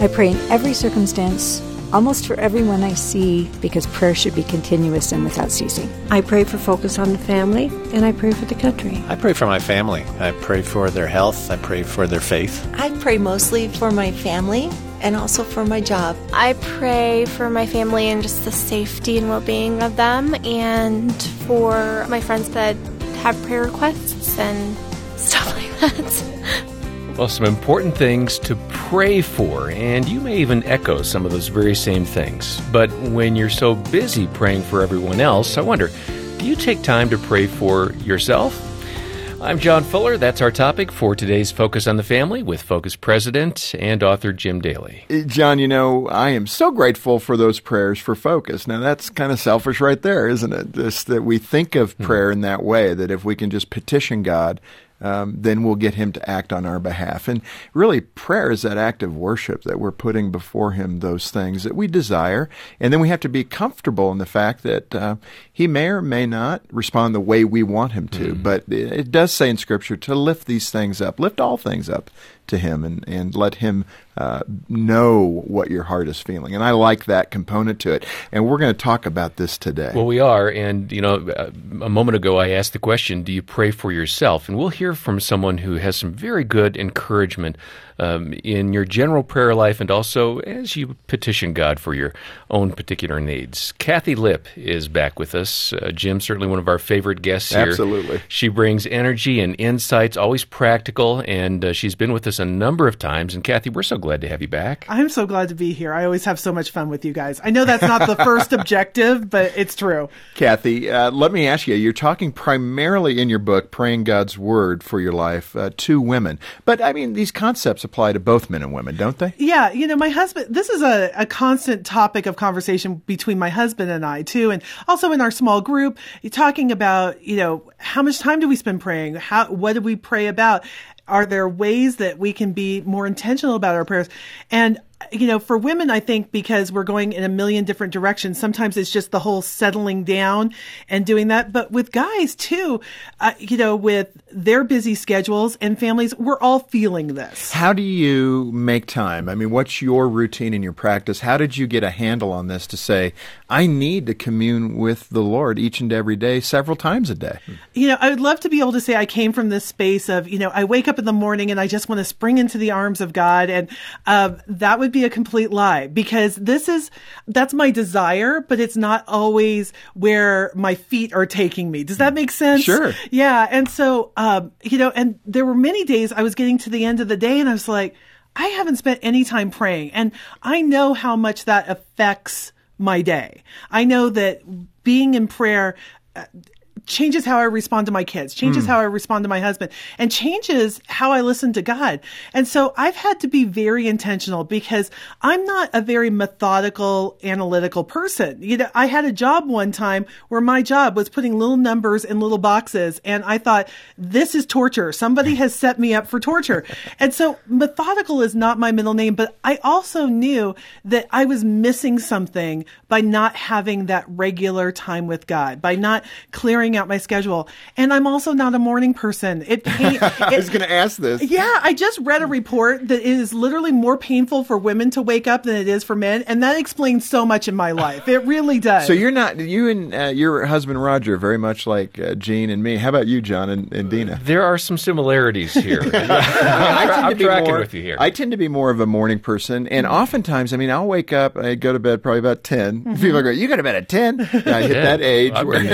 I pray in every circumstance, almost for everyone I see, because prayer should be continuous and without ceasing. I pray for focus on the family, and I pray for the country. I pray for my family. I pray for their health. I pray for their faith. I pray mostly for my family and also for my job. I pray for my family and just the safety and well being of them, and for my friends that have prayer requests and stuff like that. Well, some important things to pray for, and you may even echo some of those very same things. But when you're so busy praying for everyone else, I wonder do you take time to pray for yourself? I'm John Fuller. That's our topic for today's Focus on the Family with Focus President and author Jim Daly. John, you know, I am so grateful for those prayers for focus. Now, that's kind of selfish right there, isn't it? Just that we think of hmm. prayer in that way, that if we can just petition God um, then we'll get him to act on our behalf. And really, prayer is that act of worship that we're putting before him those things that we desire. And then we have to be comfortable in the fact that uh, he may or may not respond the way we want him to. Mm. But it, it does say in Scripture to lift these things up, lift all things up to him and, and let him uh, know what your heart is feeling. And I like that component to it. And we're going to talk about this today. Well, we are. And, you know, uh, a moment ago I asked the question, do you pray for yourself? And we'll hear from someone who has some very good encouragement um, in your general prayer life and also as you petition God for your own particular needs. Kathi Lipp is back with us. Uh, Jim, certainly one of our favorite guests here. Absolutely. She brings energy and insights, always practical, and uh, she's been with us a number of times. And Kathi, we're so glad to have you back. I'm so glad to be here. I always have so much fun with you guys. I know that's not the first objective, but it's true. Kathi, uh, let me ask you you're talking primarily in your book, Praying God's Word for Your Life, uh, to women. But I mean, these concepts apply to both men and women, don't they? Yeah. You know, my husband, this is a, a constant topic of conversation between my husband and I, too. And also in our small group, talking about, you know, how much time do we spend praying? How, what do we pray about? Are there ways that we can be more intentional about our prayers? And you know, for women, I think because we're going in a million different directions, sometimes it's just the whole settling down and doing that. But with guys too, uh, you know, with their busy schedules and families, we're all feeling this. How do you make time? I mean, what's your routine in your practice? How did you get a handle on this to say, I need to commune with the Lord each and every day, several times a day? You know, I would love to be able to say I came from this space of, you know, I wake up in the morning and I just want to spring into the arms of God. And uh, that would be a complete lie because this is, that's my desire, but it's not always where my feet are taking me. Does that make sense? Sure. Yeah. And so, um, you know, and there were many days I was getting to the end of the day and I was like, I haven't spent any time praying. And I know how much that affects my day. I know that being in prayer, uh, changes how I respond to my kids, changes mm. how I respond to my husband, and changes how I listen to God. And so I've had to be very intentional because I'm not a very methodical, analytical person. You know, I had a job one time where my job was putting little numbers in little boxes, and I thought, this is torture. Somebody has set me up for torture. and so methodical is not my middle name, but I also knew that I was missing something by not having that regular time with God, by not clearing out my schedule. And I'm also not a morning person. It, it I was going to ask this. Yeah, I just read a report that it is literally more painful for women to wake up than it is for men, and that explains so much in my life. It really does. So you're not you and uh, your husband Roger very much like uh, Jean and me. How about you, John and, and Dena? There are some similarities here. I, am tracking more, with you here. I tend to be more of a morning person, and oftentimes, I mean, I'll wake up, I go to bed probably about 10 mm-hmm. People go, "You go to bed at 10? I hit yeah. that age. Where I where,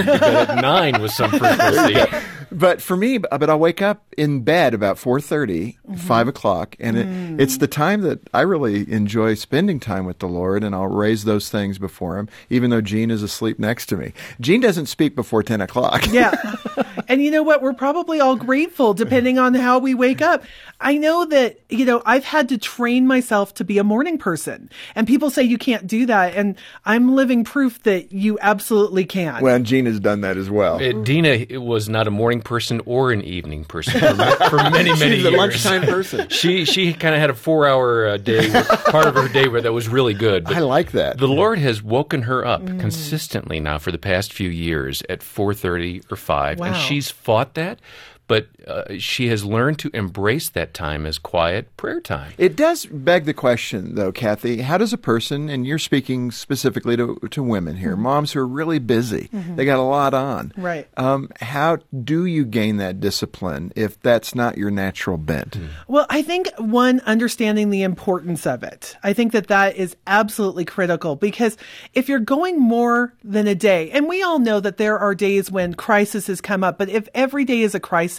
at nine with some frequency. but for me, but I'll wake up in bed about 4.30, mm-hmm. 5 o'clock, and mm. it's the time that I really enjoy spending time with the Lord, and I'll raise those things before Him, even though Jean is asleep next to me. Jean doesn't speak before 10 o'clock. yeah. And you know what? We're probably all grateful depending on how we wake up. I know that, you know, I've had to train myself to be a morning person. And people say you can't do that. And I'm living proof that you absolutely can. Well, and has done that as well. Uh, Dina was not a morning person or an evening person for, ma- for many, many She's years. a lunchtime person. She she kind of had a four hour uh, day, where- part of her day where that was really good. But I like that. The Lord has woken her up consistently now for the past few years at four thirty or five, and she's fought that. But uh, she has learned to embrace that time as quiet prayer time. It does beg the question, though, Kathi. How does a person, and you're speaking specifically to, to women here, moms who are really busy, they got a lot on. Right. Um, how do you gain that discipline if that's not your natural bent? Well, I think one, understanding the importance of it. I think that that is absolutely critical because if you're going more than a day, and we all know that there are days when crisis has come up, but if every day is a crisis,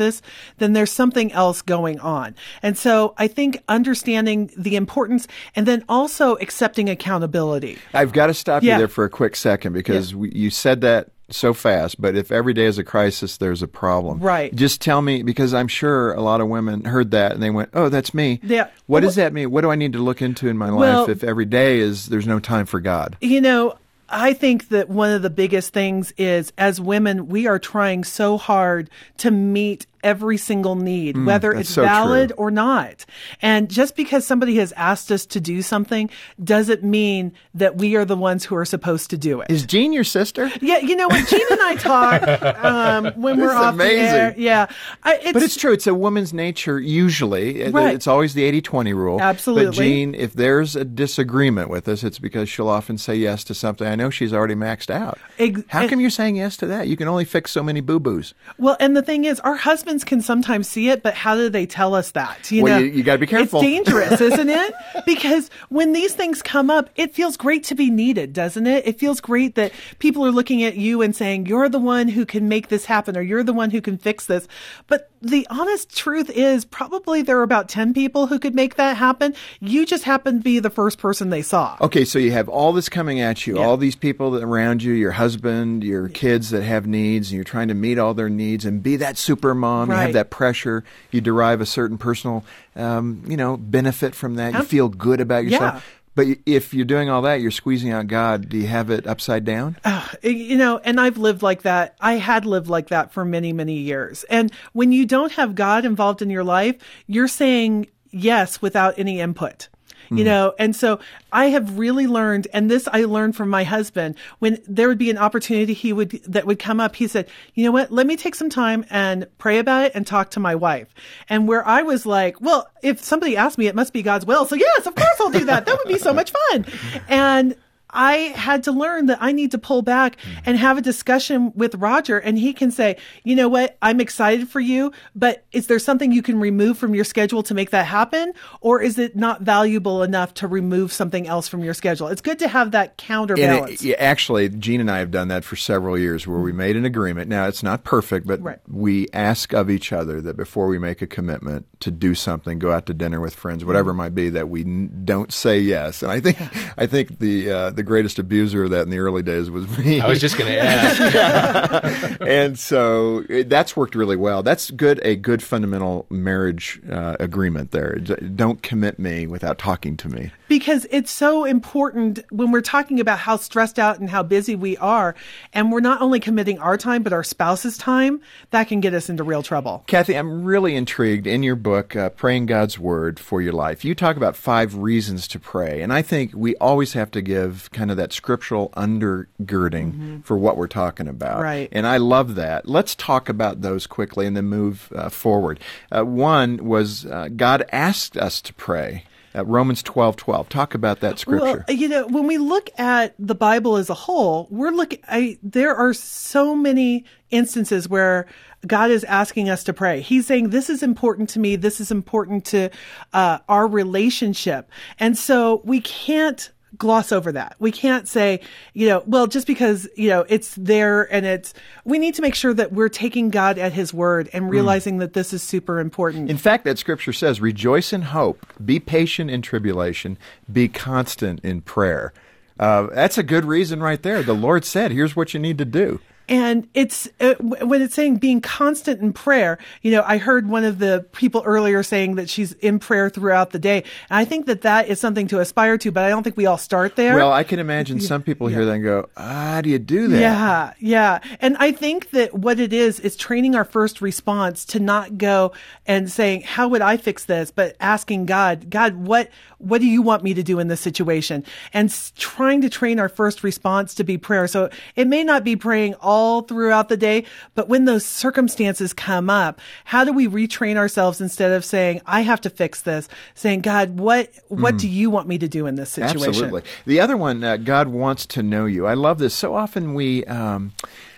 then there's something else going on. And so I think understanding the importance and then also accepting accountability. I've got to stop Yeah. you there for a quick second because we, you said that so fast, but if every day is a crisis, there's a problem. Right. Just tell me, because I'm sure a lot of women heard that and they went, oh, that's me. Yeah. What does that mean? What do I need to look into in my Well- life if every day is there's no time for God? You know, I think that one of the biggest things is as women, we are trying so hard to meet every single need, whether Mm, that's it's so valid true. or not. And just because somebody has asked us to do something doesn't mean that we are the ones who are supposed to do it. Is Jean your sister? yeah, you know, when Jean and I talk um, when we're off the air, yeah, I, it's, But it's true. It's a woman's nature, usually. Right. It's always the 80 20 rule. Absolutely. But. Jean, if there's a disagreement with us, it's because she'll often say yes to something. I know she's already maxed out. Ex- How come you're saying yes to that? You can only fix so many boo boos. Well, and the thing is, our husbands can sometimes see it, but how do they tell us that? You Well, know, you- you gotta be careful. It's dangerous, isn't it? Because when these things come up, it feels great to be needed, doesn't it? It feels great that people are looking at you and saying, you're the one who can make this happen or you're the one who can fix this. But the honest truth is probably there are about 10 people who could make that happen. You just happen to be the first person they saw. Okay, so you have all this coming at you, Yeah. all these people that around you, your husband, your kids that have needs, and you're trying to meet all their needs and be that super mom. You Right. have that pressure. You derive a certain personal, um, you know, benefit from that. You feel good about yourself. Yeah. But if you're doing all that, you're squeezing out God. Do you have it upside down? you know, and I've lived like that. I had lived like that for many, many years. And when you don't have God involved in your life, you're saying yes without any input. You hmm. know, and so I have really learned, and this I learned from my husband. When there would be an opportunity, he would that would come up. He said, "You know what? Let me take some time and pray about it and talk to my wife." And where I was like, "Well, if somebody asked me, it must be God's will." So yes, of course I'll do that. That would be so much fun. And I had to learn that I need to pull back and have a discussion with Roger and he can say, you know what? I'm excited for you, but is there something you can remove from your schedule to make that happen? Or is it not valuable enough to remove something else from your schedule? It's good to have that counterbalance. it, actually, Jean and I have done that for several years where we made an agreement. Now, it's not perfect, but Right. we ask of each other that before we make a commitment to do something, go out to dinner with friends, whatever it might be, that we n- don't say yes. And I think, I think the uh, the greatest abuser of that in the early days was me. I was just going to ask. and so it, that's worked really well. That's good. A good fundamental marriage uh, agreement there. D- don't commit me without talking to me. because it's so important when we're talking about how stressed out and how busy we are and we're not only committing our time but our spouse's time that can get us into real trouble Kathi, I'm really intrigued in your book, uh, Praying God's Word for Your Life. You talk about five reasons to pray. And I think we always have to give kind of that scriptural undergirding for what we're talking about. Mm-hmm. Right. And I love that. Let's talk about those quickly and then move uh, forward. Uh, one was uh, God asked us to pray. Uh, Romans 12 12. Talk about that scripture. Well, you know, when we look at the Bible as a whole, we're looking. I, there are so many instances where God is asking us to pray. He's saying, "This is important to me. This is important to uh, our relationship," and so we can't gloss over that. We can't say, you know, well, just because, you know, it's there and it's, we need to make sure that we're taking God at his word and realizing that this is super important. In fact, that scripture says, rejoice in hope, be patient in tribulation, be constant in prayer. Uh, that's a good reason right there. The Lord said, here's what you need to do. And it's uh, when it's saying being constant in prayer, you know, I heard one of the people earlier saying that she's in prayer throughout the day. And I think that that is something to aspire to, but I don't think we all start there. Well, I can imagine some people hear that and go, how do you do that? Yeah, yeah. And I think that what it is, is training our first response to not go and saying, how would I fix this? But asking God, God, what, what do you want me to do in this situation? And trying to train our first response to be prayer. So it may not be praying all throughout the day, but when those circumstances come up, how do we retrain ourselves instead of saying, I have to fix this, saying, God, what, what do you want me to do in this situation? Mm. Absolutely. The other one, uh, God wants to know you. I love this. So often we, um,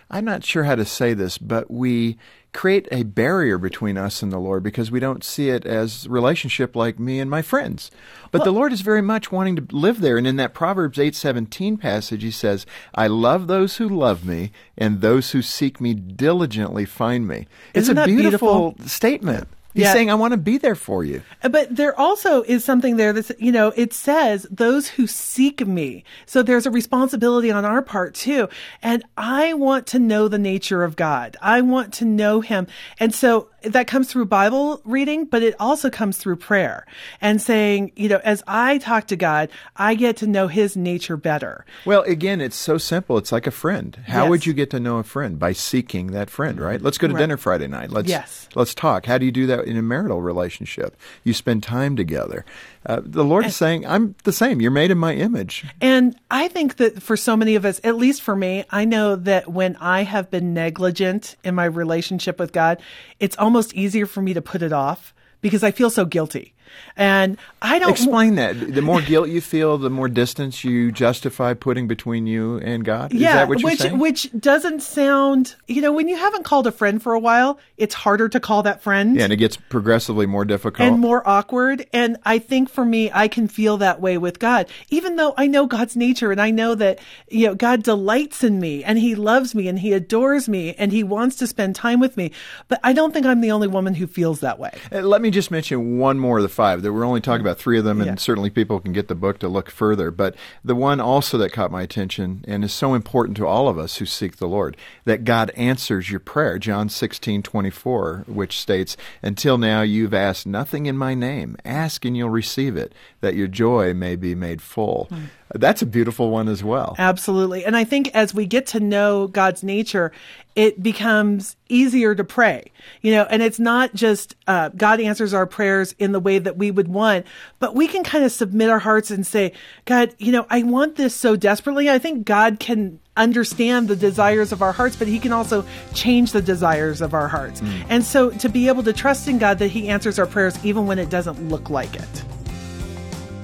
I'm not sure how to say this, but we create a barrier between us and the Lord because we don't see it as relationship like me and my friends. But the Lord is very much wanting to live there. And in that Proverbs 8:17 passage, he says, "I love those who love me, and those who seek me diligently find me." It's a beautiful, beautiful? statement. He's Yeah. saying, "I want to be there for you." Uh, but there also is something there that's, you know, it says those who seek me. So there's a responsibility on our part too. And I want to know the nature of God. I want to know him. And so that comes through Bible reading, but it also comes through prayer and saying, you know, as I talk to God, I get to know his nature better. Well, again, it's so simple. It's like a friend. How Yes. would you get to know a friend? By seeking that friend, right? Let's go to Right. dinner Friday night. Let's Yes. let's talk. How do you do that in a marital relationship? You spend time together. Uh, the Lord is saying, "I'm the same. You're made in my image." And I think that for so many of us, at least for me, I know that when I have been negligent in my relationship with God, it's almost easier for me to put it off because I feel so guilty. And I don't Explain that. The more guilt you feel, the more distance you justify putting between you and God. Is yeah, that what you're which saying? which doesn't sound, you know, when you haven't called a friend for a while, it's harder to call that friend. yeah, and it gets progressively more difficult. and more awkward. And I think for me, I can feel that way with God, even though I know God's nature and I know that, you know, God delights in me and he loves me and he adores me and he wants to spend time with me. But I don't think I'm the only woman who feels that way. Uh, Let me just mention one more of the five. That we're only talking about three of them, and Yeah. certainly people can get the book to look further. But the one also that caught my attention and is so important to all of us who seek the Lord that God answers your prayer. John sixteen twenty four, which states, "Until now you've asked nothing in my name. Ask and you'll receive it, that your joy may be made full." Hmm. That's a beautiful one as well. Absolutely. And I think as we get to know God's nature, it becomes easier to pray, you know, and it's not just, uh, God answers our prayers in the way that we would want, but we can kind of submit our hearts and say, God, you know, I want this so desperately. I think God can understand the desires of our hearts, but he can also change the desires of our hearts. And so to be able to trust in God that he answers our prayers even when it doesn't look like it.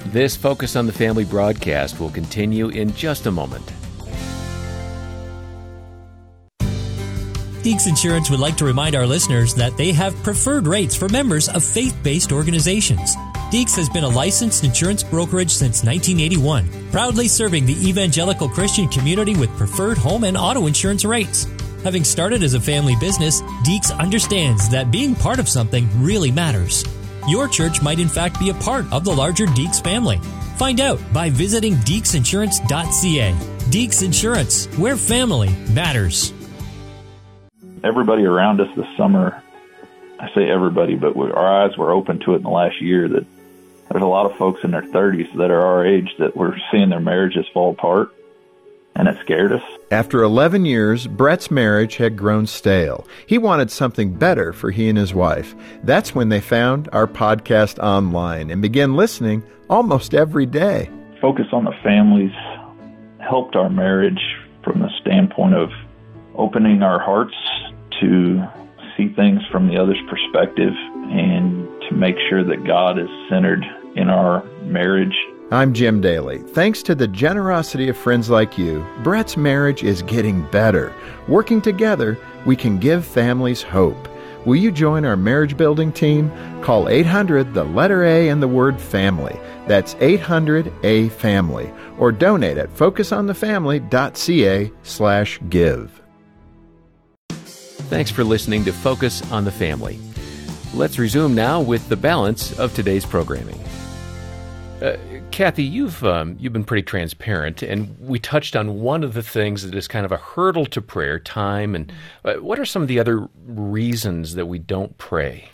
This Focus on the Family broadcast will continue in just a moment. Deeks Insurance would like to remind our listeners that they have preferred rates for members of faith based organizations. Deeks has been a licensed insurance brokerage since 1981, proudly serving the evangelical Christian community with preferred home and auto insurance rates. Having started as a family business, Deeks understands that being part of something really matters. Your church might in fact be a part of the larger Deeks family. Find out by visiting deeksinsurance.ca. Deeks Insurance, where family matters. Everybody around us this summer, I say everybody, but our eyes were open to it in the last year that there's a lot of folks in their 30s that are our age that we're seeing their marriages fall apart, and it scared us. After 11 years, Brett's marriage had grown stale. He wanted something better for he and his wife. That's when they found our podcast online and began listening almost every day. Focus on the families helped our marriage from the standpoint of opening our hearts to see things from the other's perspective and to make sure that God is centered in our marriage I'm Jim Daly. Thanks to the generosity of friends like you, Brett's marriage is getting better. Working together, we can give families hope. Will you join our marriage building team? Call 800 the letter A and the word family. That's 800 A family or donate at focusonthefamily.ca slash give. Thanks for listening to Focus on the Family. Let's resume now with the balance of today's programming. Uh, Kathi, you've um, you've been pretty transparent, and we touched on one of the things that is kind of a hurdle to prayer: time. And uh, what are some of the other reasons that we don't pray?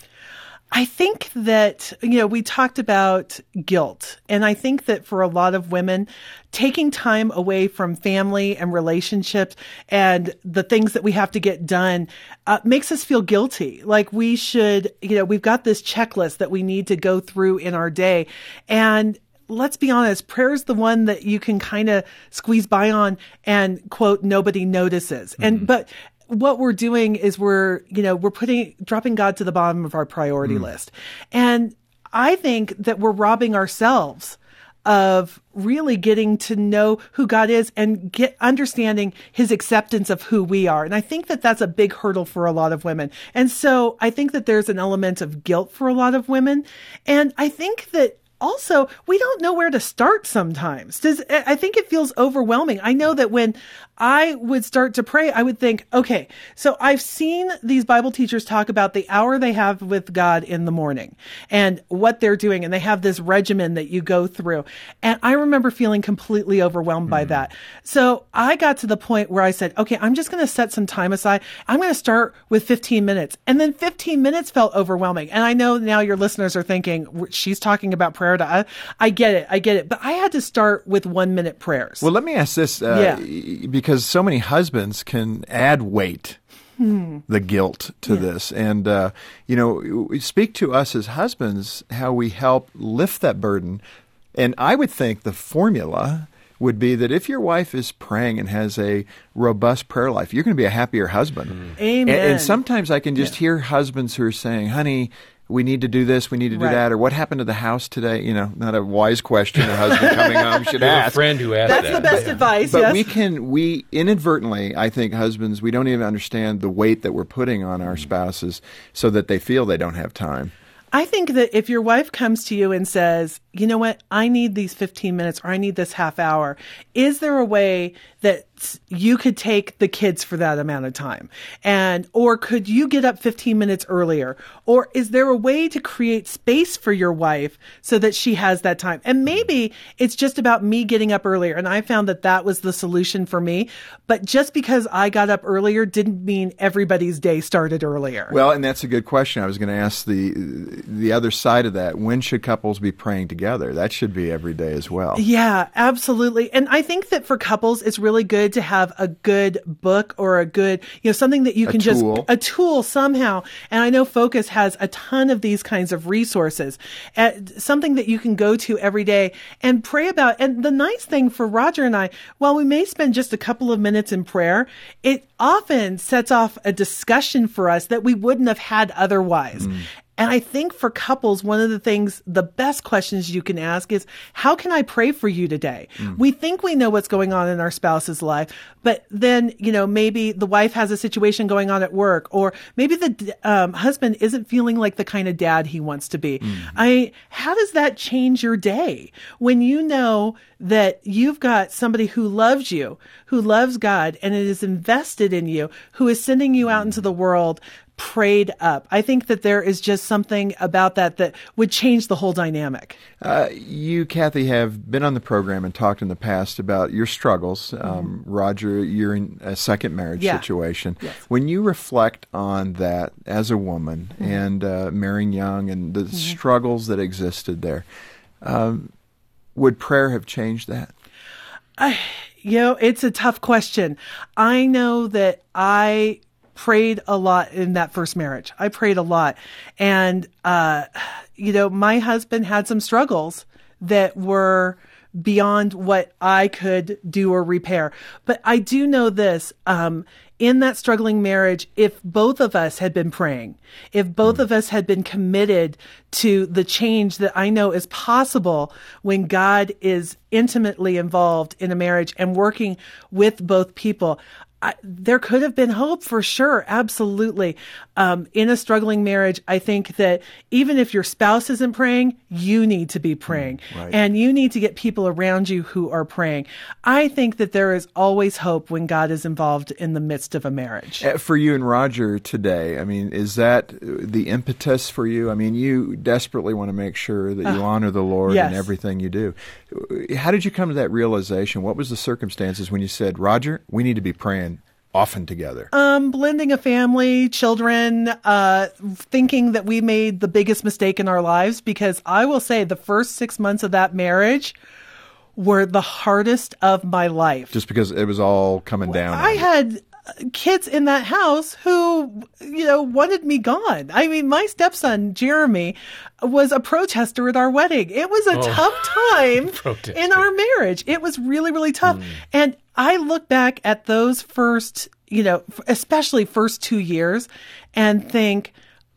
I think that, you know, we talked about guilt. And I think that for a lot of women, taking time away from family and relationships and the things that we have to get done uh, makes us feel guilty. Like we should, you know, we've got this checklist that we need to go through in our day. And let's be honest, prayer is the one that you can kind of squeeze by on and quote, nobody notices. Mm-hmm. And, but what we're doing is we're, you know, we're putting, dropping God to the bottom of our priority mm. list. And I think that we're robbing ourselves of really getting to know who God is and get understanding his acceptance of who we are. And I think that that's a big hurdle for a lot of women. And so I think that there's an element of guilt for a lot of women. And I think that also we don't know where to start sometimes does i think it feels overwhelming i know that when I would start to pray, I would think, okay, so I've seen these Bible teachers talk about the hour they have with God in the morning and what they're doing. And they have this regimen that you go through. And I remember feeling completely overwhelmed mm by that. So I got to the point where I said, okay, I'm just going to set some time aside. I'm going to start with 15 minutes. And then 15 minutes felt overwhelming. And I know now your listeners are thinking, she's talking about prayer to us. I get it. I get it. But I had to start with one minute prayers. Well, let me ask this. Uh, yeah. Because because so many husbands can add weight Hmm. the guilt to yeah. this. And, uh, you know, speak to us as husbands how we help lift that burden. And I would think the formula would be that if your wife is praying and has a robust prayer life, you're going to be a happier husband. Mm. Amen. And, and, sometimes I can just yeah. hear husbands who are saying, honey, we need to do this, we need to do right. that, or what happened to the house today? You know, not a wise question a husband coming home should ask. A friend who asked That's that. the best but, advice. But yes. we can, we inadvertently, I think husbands, we don't even understand the weight that we're putting on our spouses so that they feel they don't have time. I think that if your wife comes to you and says, you know what, I need these 15 minutes or I need this half hour, is there a way that you could take the kids for that amount of time? And, or could you get up 15 minutes earlier? Or is there a way to create space for your wife so that she has that time? And maybe it's just about me getting up earlier. And I found that that was the solution for me. But just because I got up earlier didn't mean everybody's day started earlier. Well, and that's a good question. I was going to ask the, the other side of that. When should couples be praying together? That should be every day as well. Yeah, absolutely. And I think that for couples, it's really good to have a good book or a good, you know, something that you can just, a tool somehow. And I know Focus has a ton of these kinds of resources, uh, something that you can go to every day and pray about. And the nice thing for Roger and I, while we may spend just a couple of minutes in prayer, it often sets off a discussion for us that we wouldn't have had otherwise. Mm. And I think for couples, one of the things, the best questions you can ask is, how can I pray for you today? Mm. We think we know what's going on in our spouse's life, but then, you know, maybe the wife has a situation going on at work, or maybe the um, husband isn't feeling like the kind of dad he wants to be. Mm. I, how does that change your day when you know that you've got somebody who loves you, who loves God, and it is invested in you, who is sending you out into the world prayed up. I think that there is just something about that that would change the whole dynamic. Uh, you, Kathi, have been on the program and talked in the past about your struggles. Mm-hmm. Um, Roger, you're in a second marriage yeah. situation. Yes. When you reflect on that as a woman mm-hmm. and uh, marrying young and the mm-hmm. struggles that existed there, um, would prayer have changed that? I, you know, it's a tough question. I know that I prayed a lot in that first marriage. I prayed a lot. And, uh, you know, my husband had some struggles that were beyond what I could do or repair. But I do know this, um, in that struggling marriage, if both of us had been praying, if both of us had been committed to the change that I know is possible when God is intimately involved in a marriage and working with both people, I, there could have been hope for sure. Absolutely. Um, in a struggling marriage, I think that even if your spouse isn't praying, you need to be praying. Mm, right. And you need to get people around you who are praying. I think that there is always hope when God is involved in the midst of a marriage. Uh, For you and Roger today, I mean, is that the impetus for you? I mean, you desperately want to make sure that you Uh, honor the Lord yes. in everything you do. How did you come to that realization? What was the circumstances when you said, Roger, we need to be praying often together? Um, blending a family, children, uh, thinking that we made the biggest mistake in our lives because I will say the first six months of that marriage were the hardest of my life. Just because it was all coming down. I had kids in that house who, you know, wanted me gone. I mean, my stepson, Jeremy, was a protester at our wedding. It was a Oh. tough time in our marriage. It was really, really tough. Hmm. And I look back at those first, you know, especially first two years and think,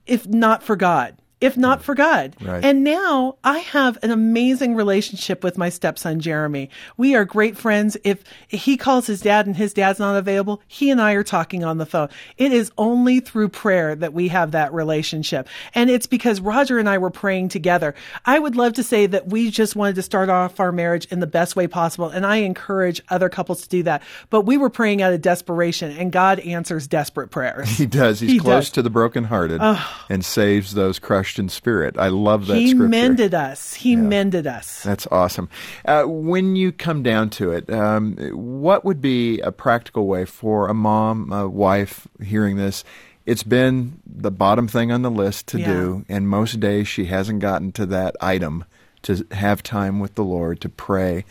if not for God, if not mm. for God. Right. And now I have an amazing relationship with my stepson, Jeremy. We are great friends. If he calls his dad and his dad's not available, he and I are talking on the phone. It is only through prayer that we have that relationship. And it's because Roger and I were praying together. I would love to say that we just wanted to start off our marriage in the best way possible. And I encourage other couples to do that. But we were praying out of desperation and God answers desperate prayers. He does. He's He close does. to the brokenhearted and saves those crushed in spirit. I love that he scripture. mended us. He mended us. That's awesome. Uh, when you come down to it, um, what would be a practical way for a mom, a wife hearing this? It's been the bottom thing on the list to Yeah. do, and most days she hasn't gotten to that item to have time with the Lord to pray.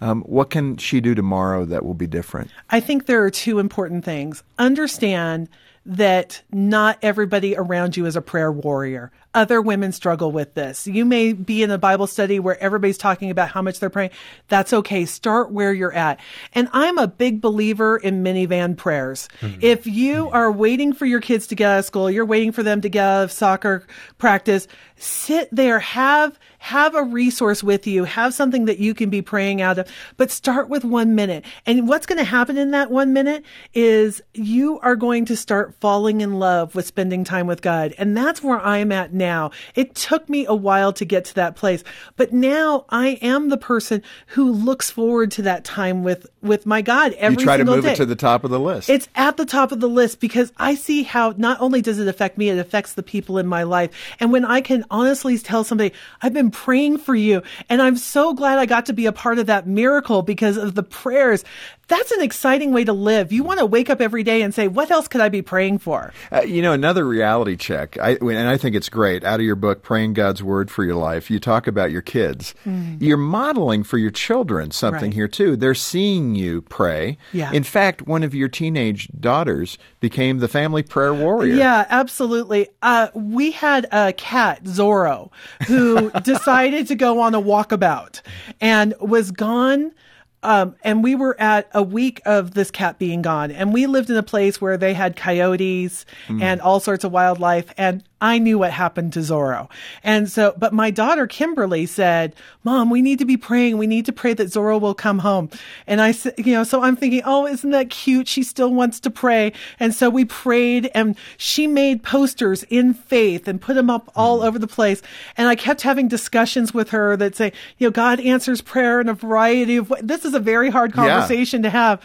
Um, what can she do tomorrow that will be different? I think there are two important things. Understand that not everybody around you is a prayer warrior. Other women struggle with this. You may be in a Bible study where everybody's talking about how much they're praying. That's okay. Start where you're at. And I'm a big believer in minivan prayers. Mm-hmm. If you mm-hmm. are waiting for your kids to get out of school, you're waiting for them to get out of soccer practice, sit there, have have a resource with you, have something that you can be praying out of, but start with one minute. And what's going to happen in that one minute is you are going to start falling in love with spending time with God. And that's where I'm at now. It took me a while to get to that place, but now I am the person who looks forward to that time with, with my God every you try to move day. it to the top of the list. It's at the top of the list because I see how not only does it affect me, it affects the people in my life. And when I can honestly tell somebody, I've been praying for you and I'm so glad I got to be a part of that miracle because of the prayers. That's an exciting way to live. You want to wake up every day and say, what else could I be praying for? Uh, you know, another reality check, I, and I think it's great. Out of your book, Praying God's Word for Your Life, you talk about your kids. You're modeling for your children something Mm. Right. here, too. They're seeing you pray. Yeah. In fact, one of your teenage daughters became the family prayer warrior. Yeah, absolutely. Uh, we had a cat, Zorro, who decided to go on a walkabout and was gone. Um, and we were at a week of this cat being gone. And we lived in a place where they had coyotes and all sorts of wildlife. And I knew what happened to Zorro. And so, but my daughter Kimberly said, Mom, we need to be praying. We need to pray that Zorro will come home. And I said, you know, so I'm thinking, oh, isn't that cute? She still wants to pray. And so we prayed and she made posters in faith and put them up all hmm. over the place. And I kept having discussions with her that say, you know, God answers prayer in a variety of ways. This is a very hard Yeah. conversation to have.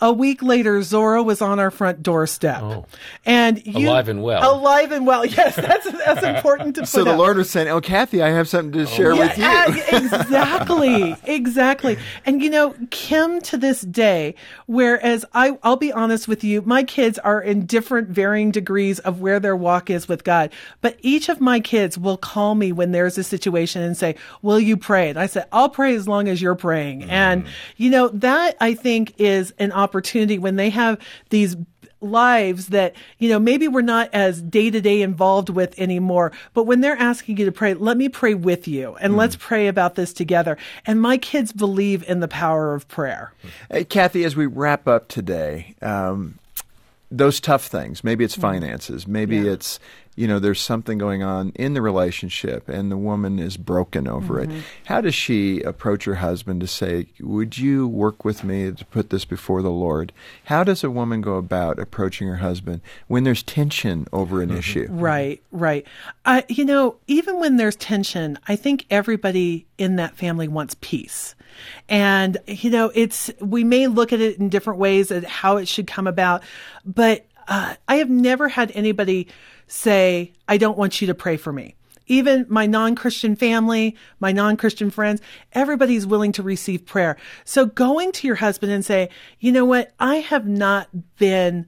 A week later, Zorro was on our front doorstep, Oh. and you, Alive and well. Alive and well. Yes, that's that's important to put. So the up. Lord was saying, Oh, Kathi, I have something to oh. share with you. Yeah, exactly, exactly. And you know, Kim to this day, whereas I, I'll be honest with you, my kids are in different varying degrees of where their walk is with God. But each of my kids will call me when there's a situation and say, will you pray? And I said, I'll pray as long as you're praying. And mm. you know, that I think is an opportunity when they have these lives that you know maybe we're not as day to day involved with anymore but when they're asking you to pray let me pray with you and let's pray about this together. And my kids believe in the power of prayer. Hey, Kathi, as we wrap up today, um, those tough things, maybe it's finances, maybe Yeah. it's you know, there's something going on in the relationship and the woman is broken over Mm-hmm. it. How does she approach her husband to say, Would you work with me to put this before the Lord? How does a woman go about approaching her husband when there's tension over an issue? Right, right. Uh, you know, even when there's tension, I think everybody in that family wants peace. And, you know, it's, we may look at it in different ways at how it should come about, but uh, I have never had anybody say, I don't want you to pray for me. Even my non Christian family, my non Christian friends, everybody's willing to receive prayer. So going to your husband and say, you know what? I have not been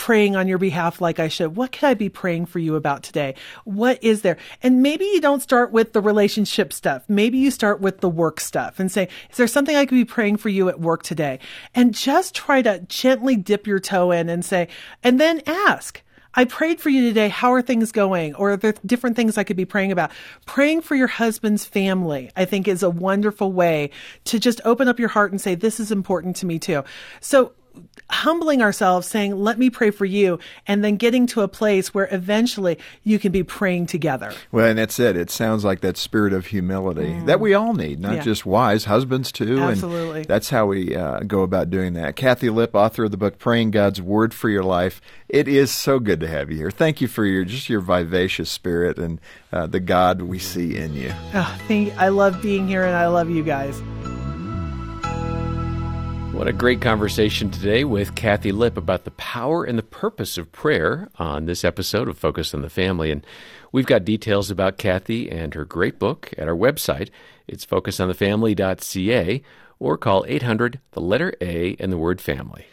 praying on your behalf like I should. What could I be praying for you about today? What is there? And maybe you don't start with the relationship stuff. Maybe you start with the work stuff and say, is there something I could be praying for you at work today? And just try to gently dip your toe in and say, and then ask. I prayed for you today. How are things going? Or are there different things I could be praying about? Praying for your husband's family, I think is a wonderful way to just open up your heart and say, this is important to me too. So humbling ourselves, saying, let me pray for you, and then getting to a place where eventually you can be praying together. Well, and that's it. It sounds like that spirit of humility that we all need, not Mm. Yeah. just wise husbands too. Absolutely. And that's how we uh, go about doing that. Kathi Lipp, author of the book "Praying God's Word for Your Life." It is so good to have you here. Thank you for your just your vivacious spirit and uh, the God we see in you. Oh, thank, I love being here, and I love you guys. What a great conversation today with Kathi Lipp about the power and the purpose of prayer on this episode of Focus on the Family. And we've got details about Kathi and her great book at our website. It's focusonthefamily.ca or call 800 the letter A and the word family.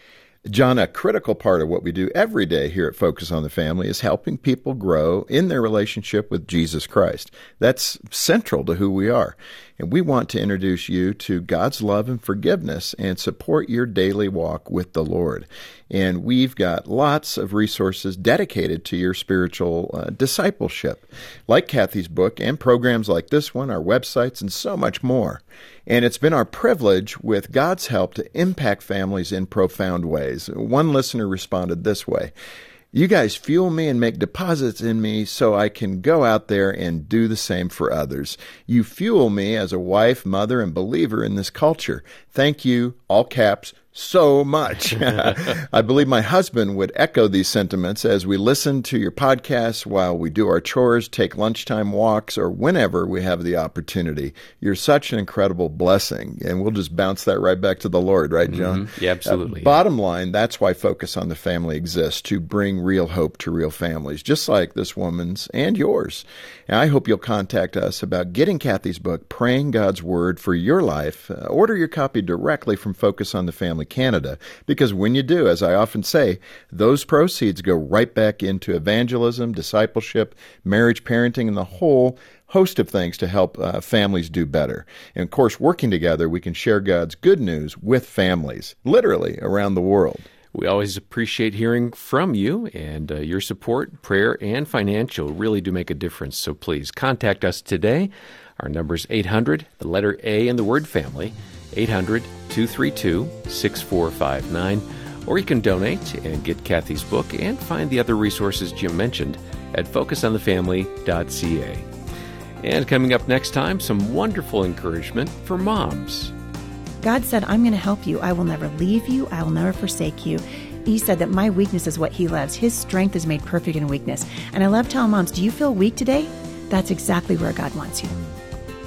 John, a critical part of what we do every day here at Focus on the Family is helping people grow in their relationship with Jesus Christ. That's central to who we are. And we want to introduce you to God's love and forgiveness and support your daily walk with the Lord. And we've got lots of resources dedicated to your spiritual uh, discipleship, like Kathi's book and programs like this one, our websites, and so much more. And it's been our privilege, with God's help, to impact families in profound ways. One listener responded this way You guys fuel me and make deposits in me so I can go out there and do the same for others. You fuel me as a wife, mother, and believer in this culture. Thank you, all caps, so much. I believe my husband would echo these sentiments as we listen to your podcasts while we do our chores, take lunchtime walks, or whenever we have the opportunity. You're such an incredible blessing. And we'll just bounce that right back to the Lord, right, John? Mhm. Yeah, absolutely. Uh, bottom line, that's why Focus on the Family exists to bring real hope to real families, just like this woman's and yours. And I hope you'll contact us about getting Kathi's book, Praying God's Word for Your Life. Uh, order your copy directly from Focus on the Family Canada, because when you do, as I often say, those proceeds go right back into evangelism, discipleship, marriage, parenting, and the whole host of things to help uh, families do better. And of course, working together, we can share God's good news with families, literally around the world. We always appreciate hearing from you, and uh, your support, prayer, and financial really do make a difference. So please contact us today. Our number is 800, the letter A and the word family, 800 232 6459. Or you can donate and get Kathi's book and find the other resources Jim mentioned at focusonthefamily.ca. And coming up next time, some wonderful encouragement for moms. God said, I'm going to help you. I will never leave you. I will never forsake you. He said that my weakness is what he loves. His strength is made perfect in weakness. And I love telling moms, do you feel weak today? That's exactly where God wants you.